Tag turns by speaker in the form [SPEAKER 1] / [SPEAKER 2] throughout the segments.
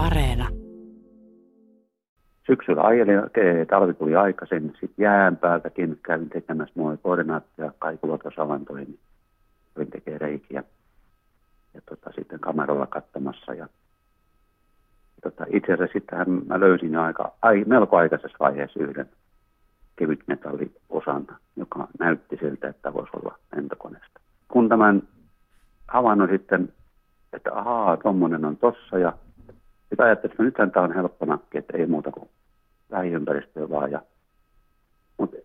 [SPEAKER 1] Areena.
[SPEAKER 2] Syksyllä ajelin, talvi tuli aikaisin, sitten jään päältäkin kävin tekemässä mua koordinaattia kaikuluotosavantoihin, niin kävin tekemään reikiä ja tota, sitten kameralla katsomassa. Ja, tota, itse asiassa sitten mä löysin aika, ai, melko aikaisessa vaiheessa yhden kevytmetalliosan, joka näytti siltä, että voisi olla lentokoneesta. Kun tämän havainnon sitten, että ahaa, tuommoinen on tossa ja sitten ajattelin, että nythän tämä on helppo nakki, että ei muuta kuin lähiympäristöä vaan. Ja, mutta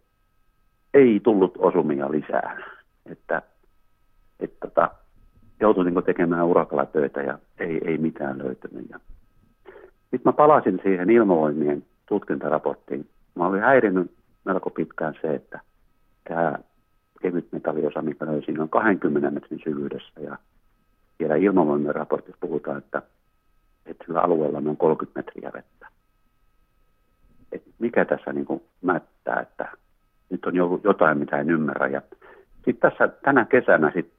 [SPEAKER 2] ei tullut osumia lisää. Että, että tota, joutui niin tekemään urakalla töitä ja ei, ei mitään löytynyt. Ja sitten mä palasin siihen ilmavoimien tutkintaraporttiin. Mä olin häirinyt melko pitkään se, että tämä kevytmetalliosa, mikä löysin, on 20 metrin syvyydessä ja vielä ilmavoimien raportissa puhutaan, että, että sillä alueella on 30 metriä vettä. Et mikä tässä niin kuin mättää, että nyt on jotain, mitä en ymmärrä. Ja sitten tässä tänä kesänä sit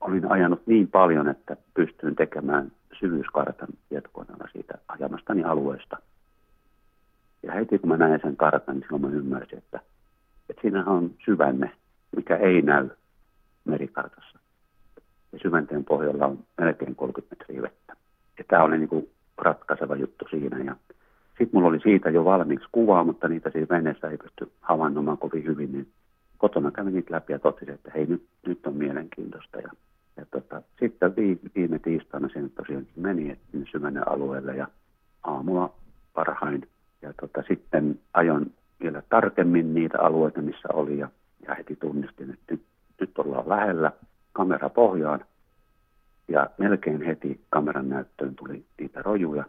[SPEAKER 2] olin ajanut niin paljon, että pystyin tekemään syvyyskartan tietokoneella siitä ajamastani alueesta. Ja heti kun mä näin sen kartan, niin silloin mä ymmärsin, että, että siinä on syvänne, mikä ei näy merikartassa. Ja syvänteen pohjalla on melkein 30 metriä vettä. Ja tämä oli niin kuin ratkaiseva juttu siinä. Ja sitten mulla oli siitä jo valmiiksi kuvaa, mutta niitä siinä veneessä ei pysty havainnomaan kovin hyvin. Niin kotona kävin niitä läpi ja totesin, että hei, nyt, nyt on mielenkiintoista. Ja, ja tota, sitten viime, tiistaina sinne tosiaankin meni syvänen alueelle ja aamulla parhain. Ja tota, sitten ajon vielä tarkemmin niitä alueita, missä oli ja, ja heti tunnistin, että nyt, nyt ollaan lähellä kamera pohjaan. Ja melkein heti kameran näyttöön tuli niitä rojuja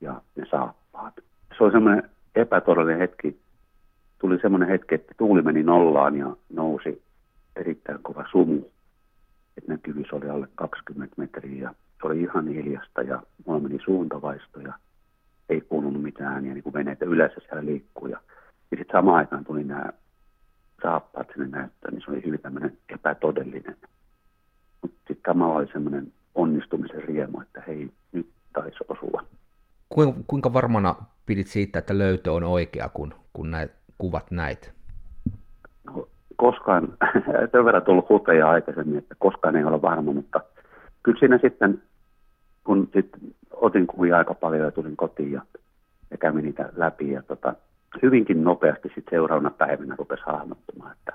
[SPEAKER 2] ja ne saappaat. Se oli semmoinen epätodellinen hetki. Tuli semmoinen hetki, että tuuli meni nollaan ja nousi erittäin kova sumu. Että näkyvyys oli alle 20 metriä ja se oli ihan hiljasta ja mulla meni suuntavaisto ja ei kuulunut mitään ja niin kuin veneitä yleensä siellä liikkuu. Ja, ja sitten samaan aikaan tuli nämä saappaat sinne näyttöön, niin se oli hyvin tämmöinen epätodellinen. Samalla oli semmoinen onnistumisen riemu, että hei, nyt taisi osua.
[SPEAKER 3] Kuinka varmana pidit siitä, että löytö on oikea, kun, kun näet, kuvat näit?
[SPEAKER 2] No, koskaan, sen verran tullut huteja aikaisemmin, että koskaan ei ole varma, mutta kyllä siinä sitten, kun sit otin kuvia aika paljon ja tulin kotiin ja, ja kävin niitä läpi ja tota, hyvinkin nopeasti sitten seuraavana päivänä rupesi hahmottumaan, että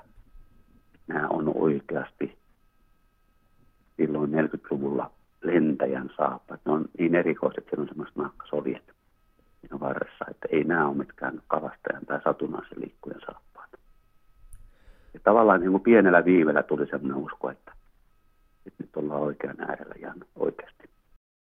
[SPEAKER 2] nämä on oikeasti silloin 40-luvulla lentäjän saappaat. Ne on niin erikoiset, että siellä on semmoiset nahkasoljet siinä varressa, että ei nämä ole mitkään kalastajan tai satunnaisen liikkujan saappaat. Ja tavallaan niin kuin pienellä viivellä tuli semmoinen usko, että, että nyt ollaan oikean äärellä ihan oikeasti.